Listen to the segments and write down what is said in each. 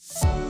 君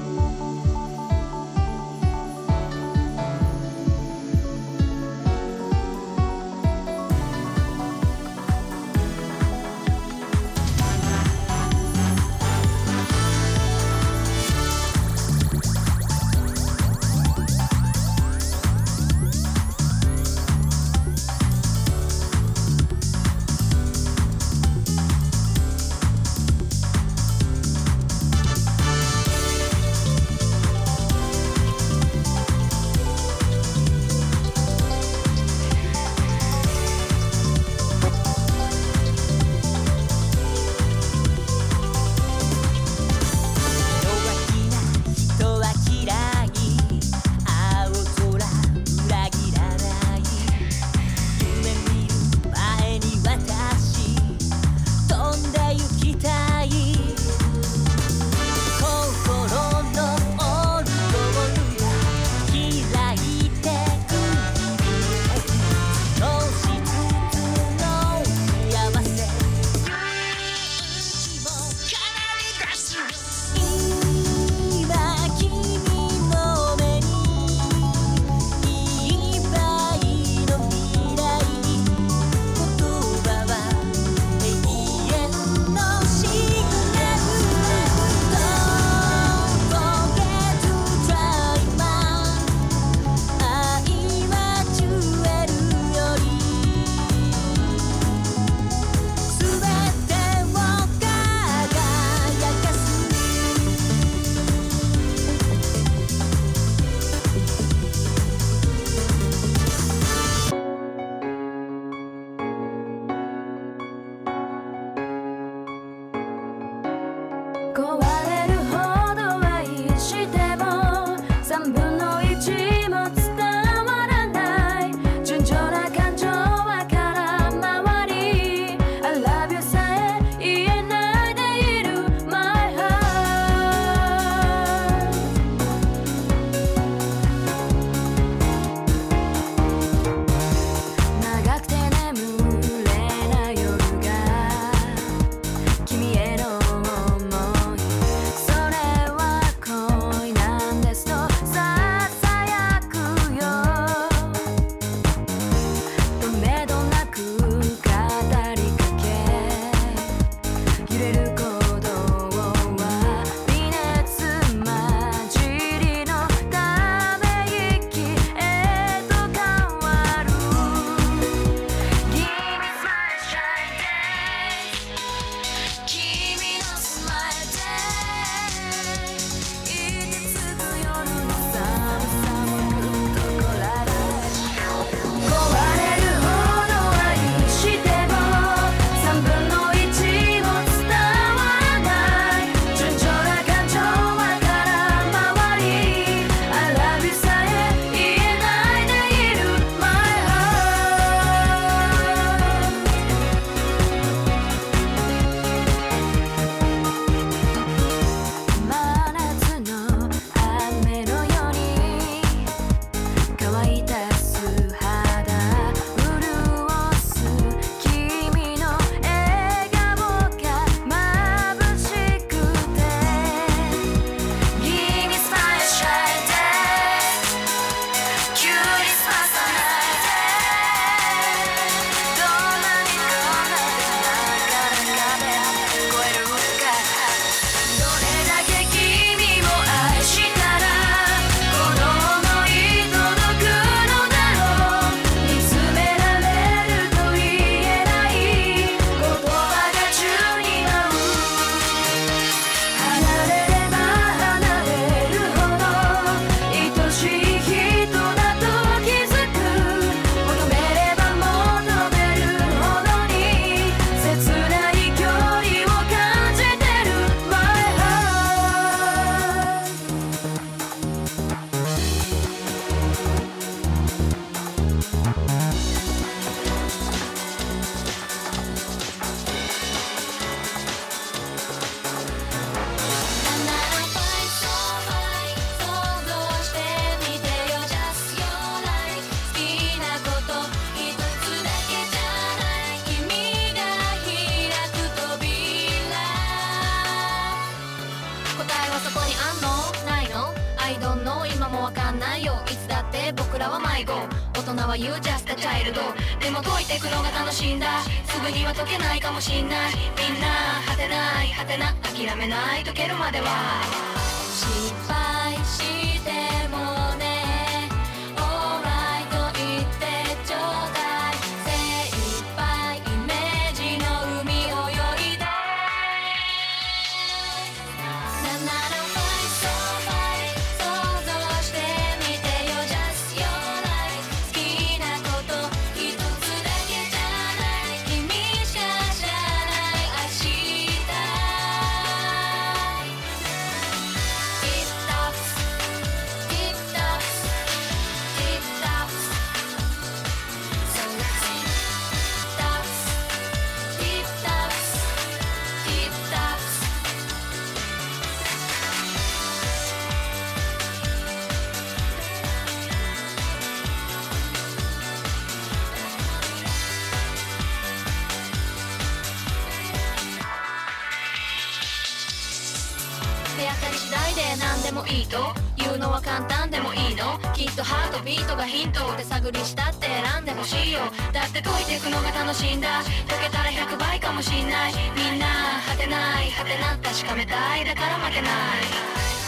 だって解いていくのが楽しいんだ。解けたら100倍かもしんない。みんな果てない果てな確かめたい。だから負けない。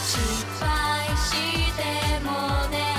失敗してもね。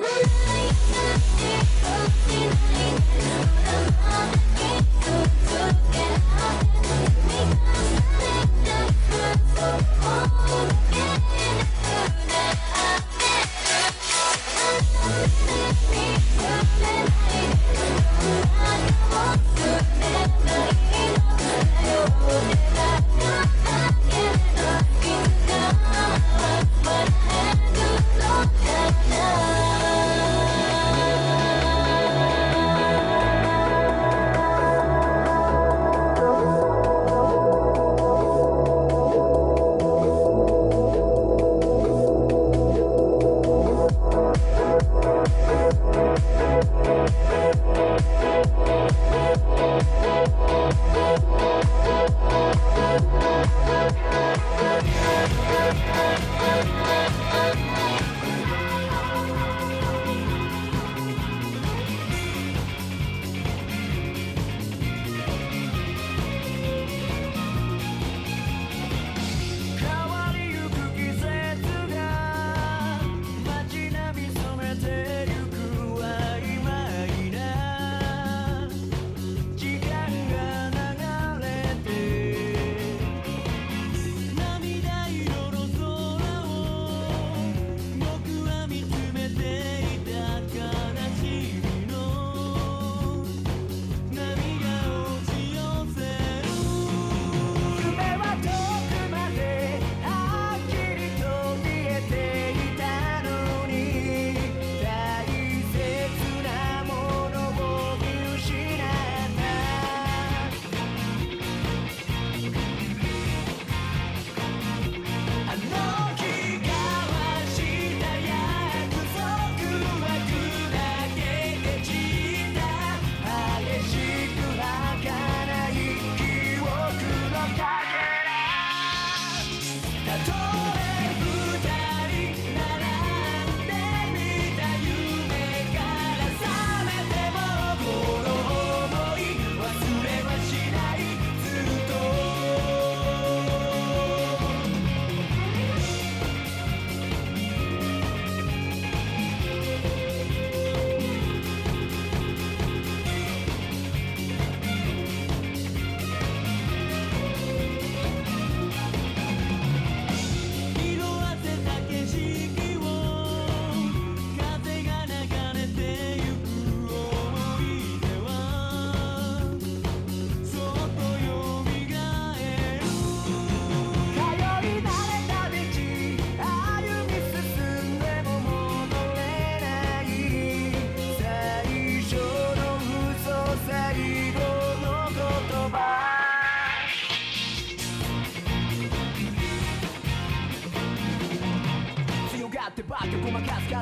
you.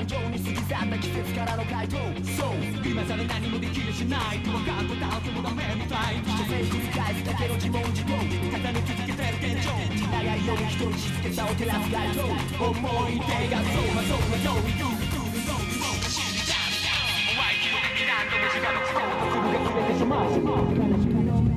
感情に過ぎ去った季節からの回答そう今更何もできるしないと分かった後もダメみたい。に女性繰り返すだけの自問自答傾き続けてる現状長い夜一人静けさを照らす街灯思い出がそうまそうなようにう何しがみつとるてしまう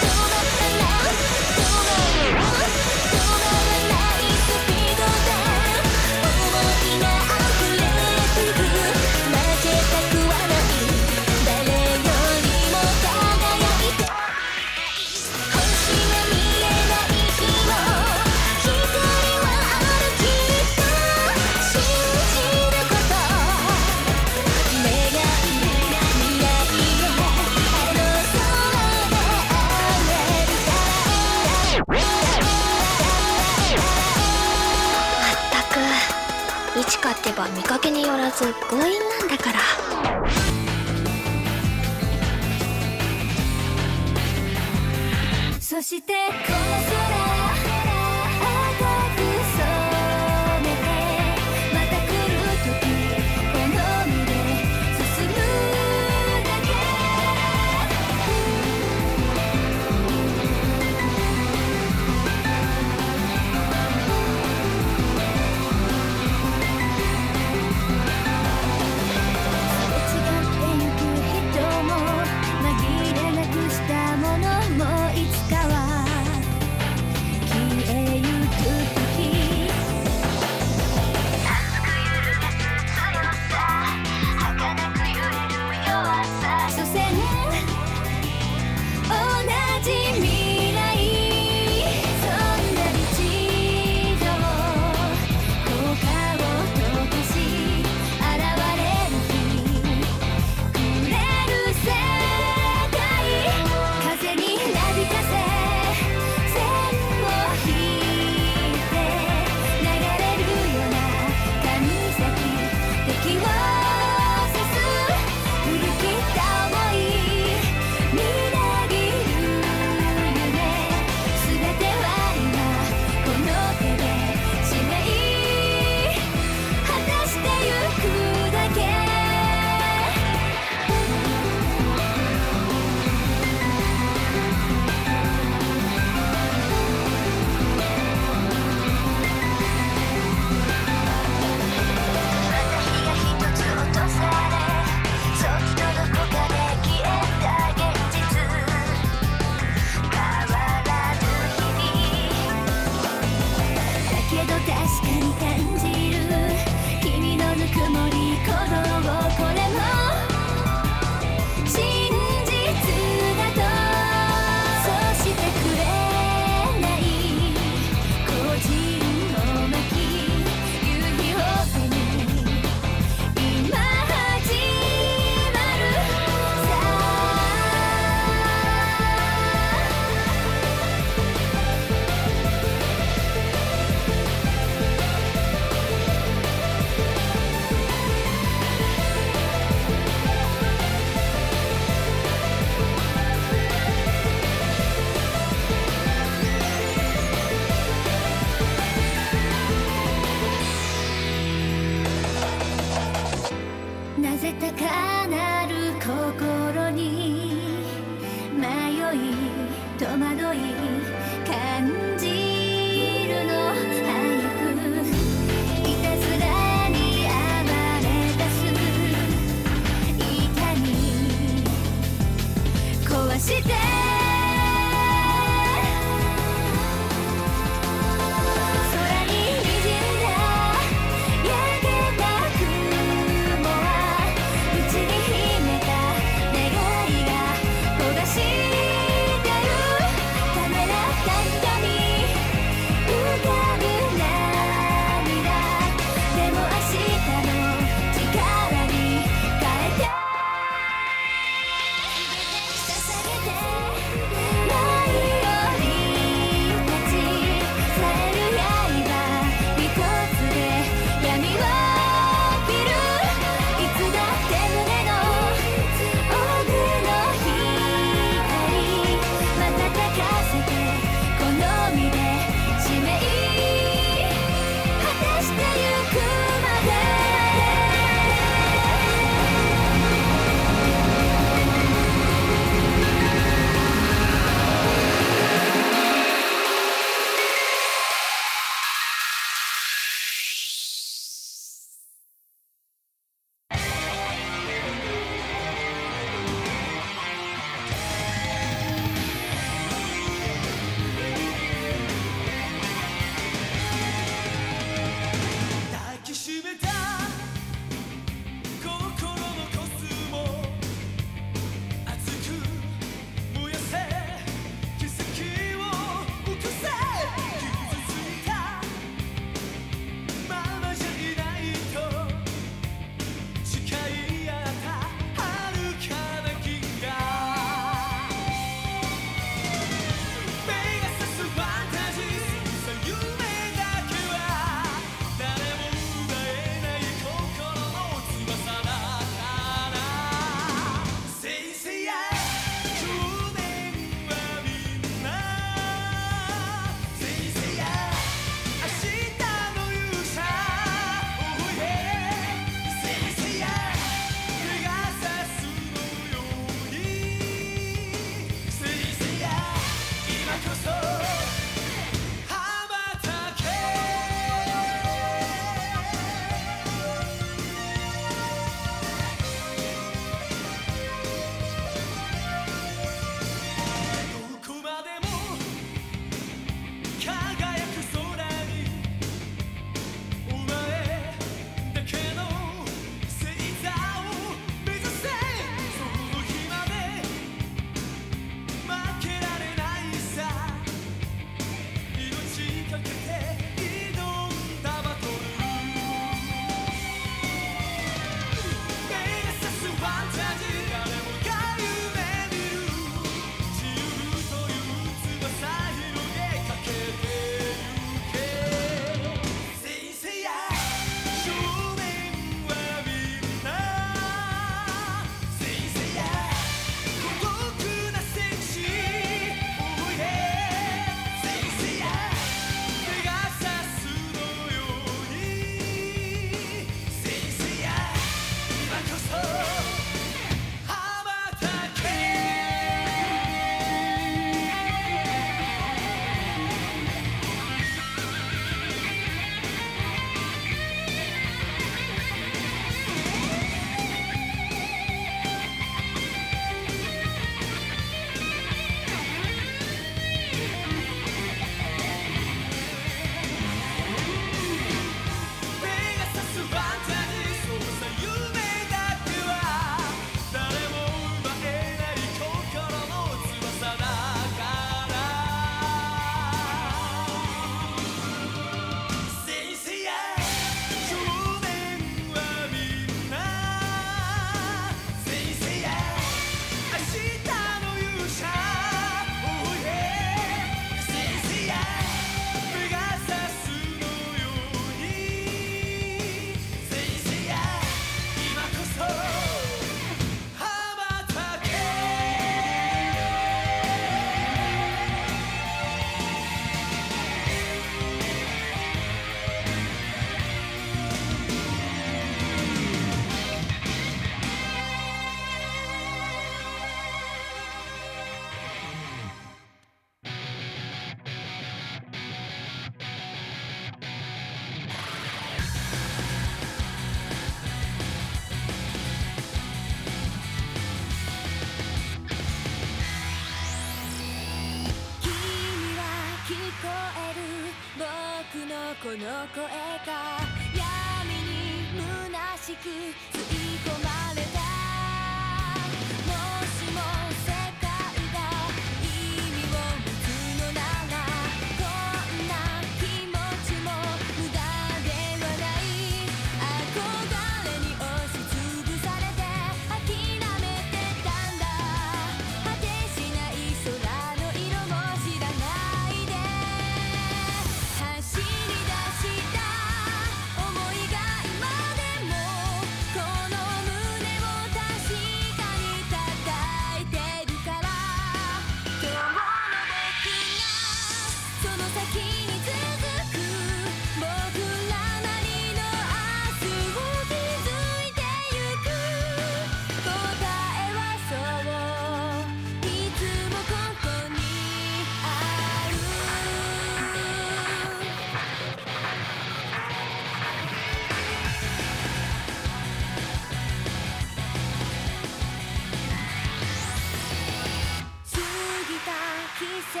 節を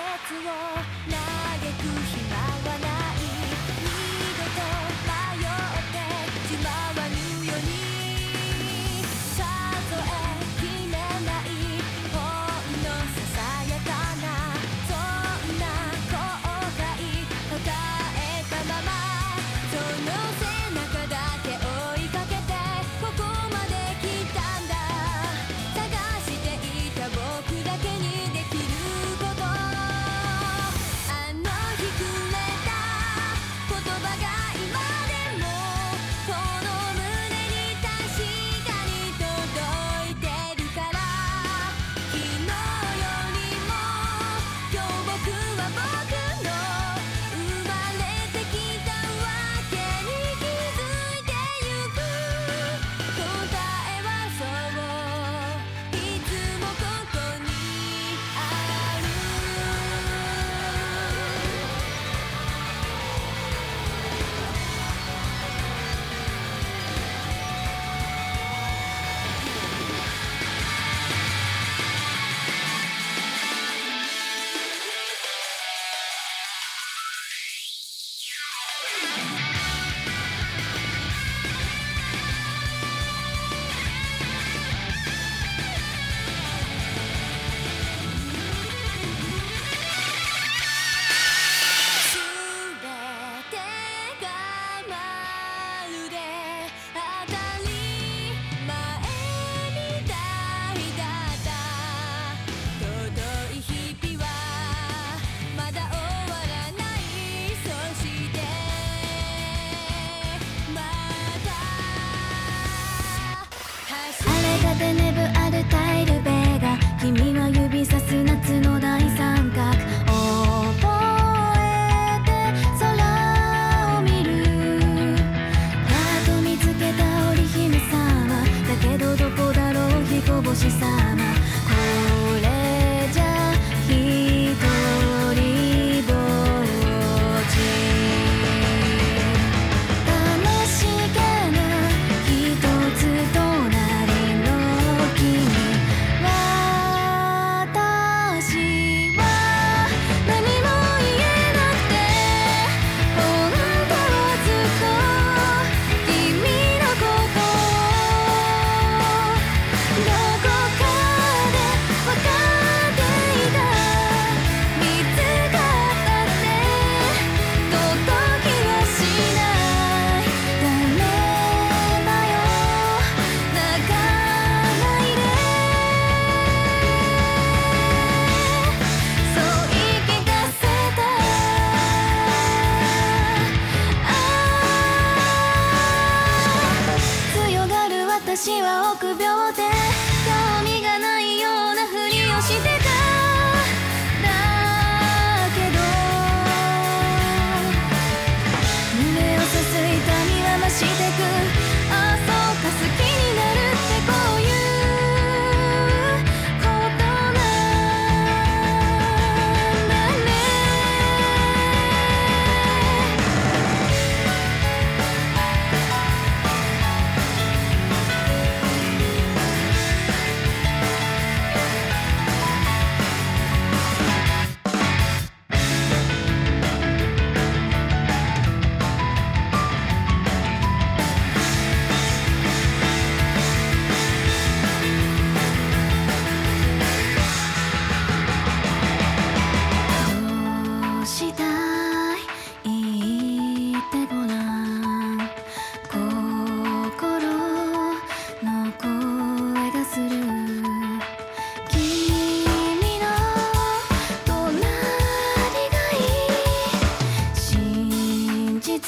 嘆く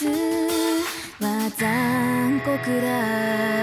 は残酷だ。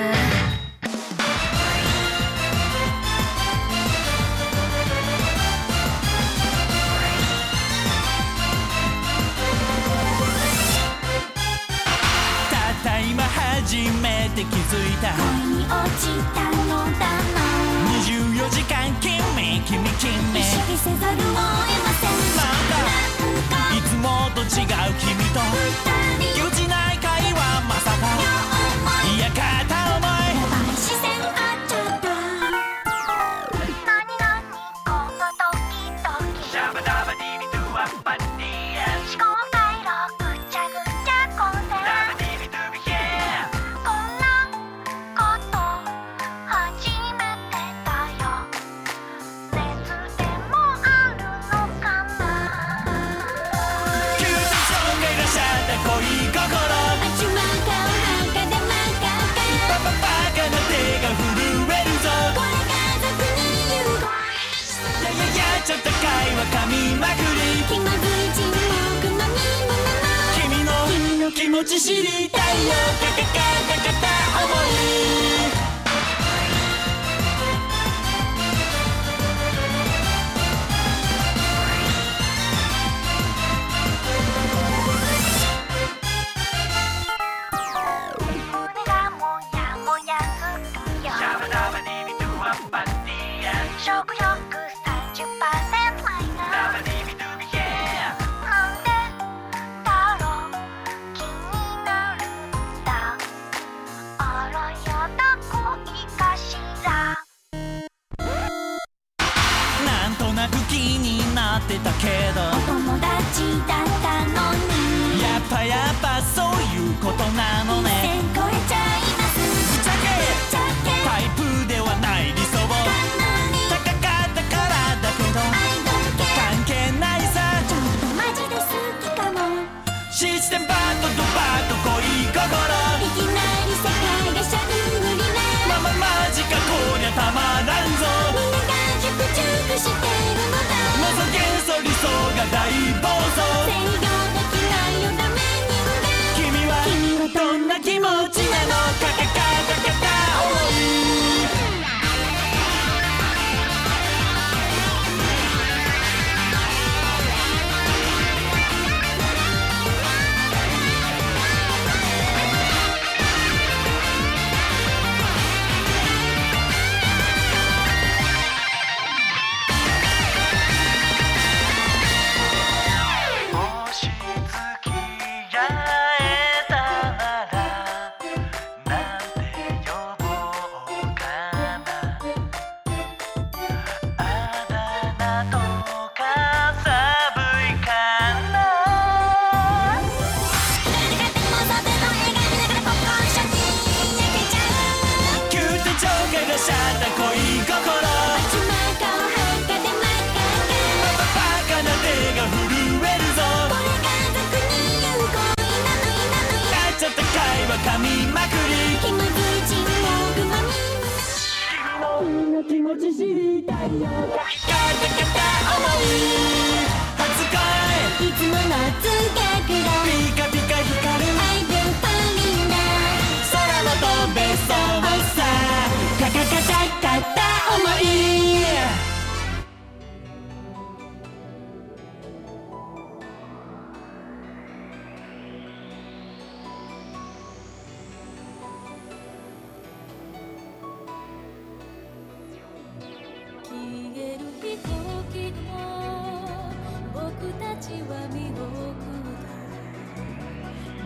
まは見送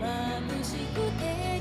眩しくて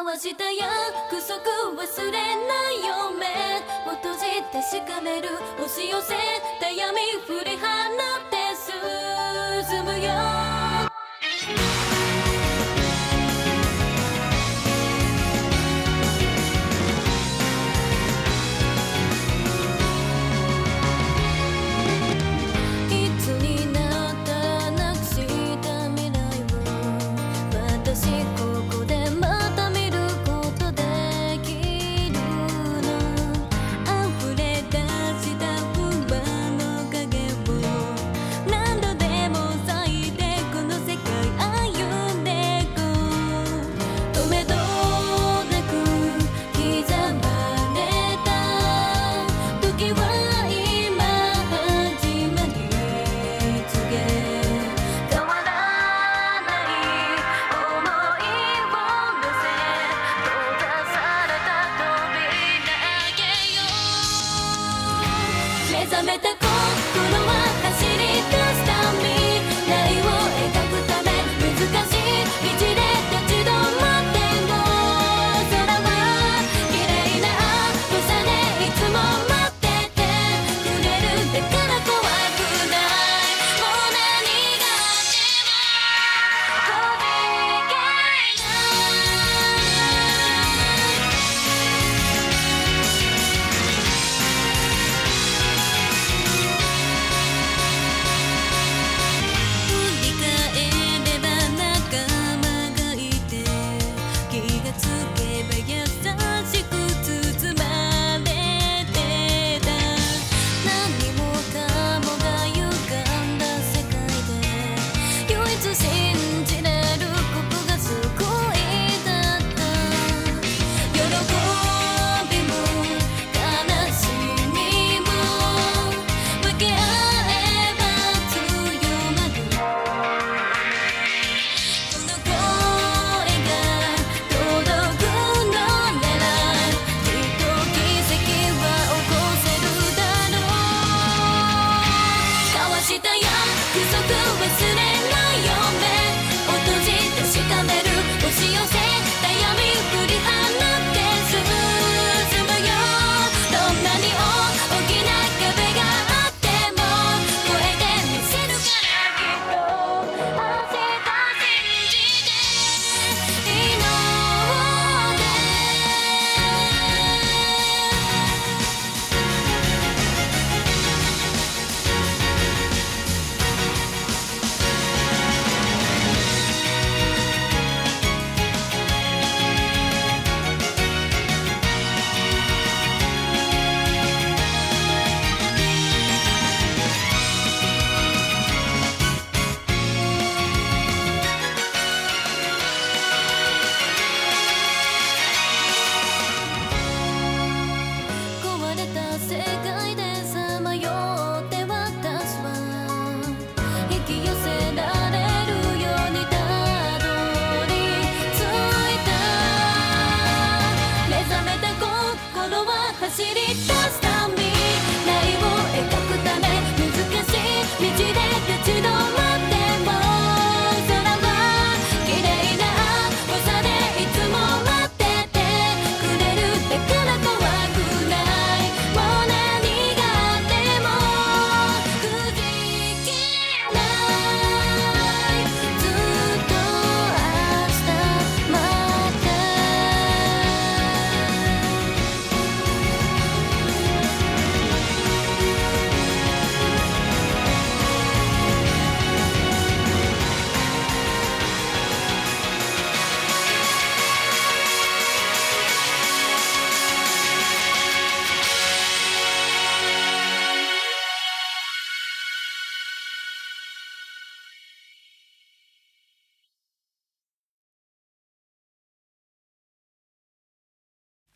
交わした約束忘れないよ目を閉じしかめる押し寄せた闇振り放って進むよ。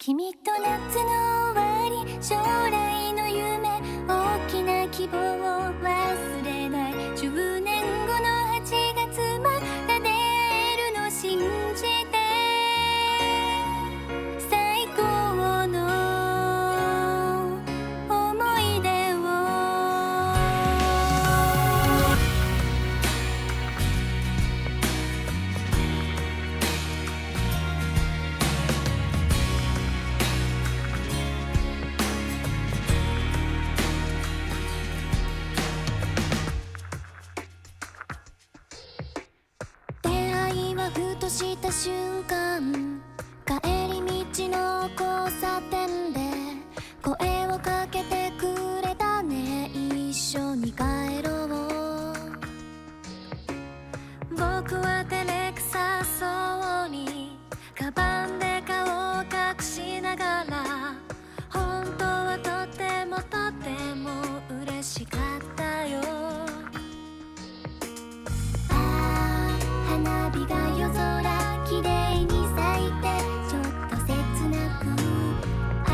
君と夏の終わり将来の夢大きな希望した瞬間帰り道の交差点で声をかけてあ花火が夜空きれいに咲いてちょっと切なくあ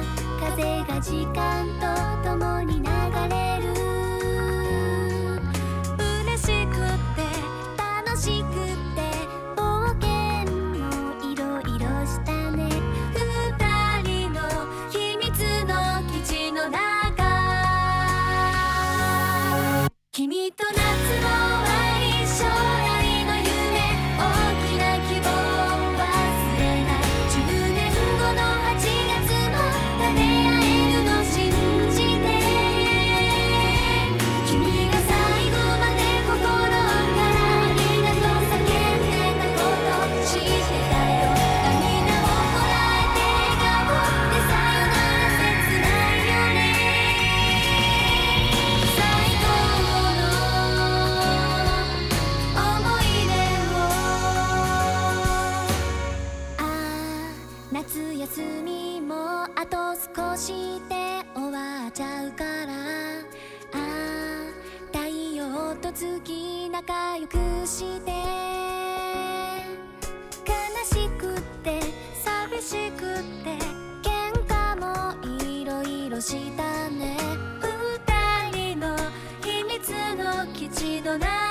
あ風が時間とともに流れる。嬉しくって楽しくって冒険もいろいろしたね。二人の秘密の基地の中。君と夏の終わり良くして。悲しくって寂しくって喧嘩もいろいろしたね。二人の秘密の基地の中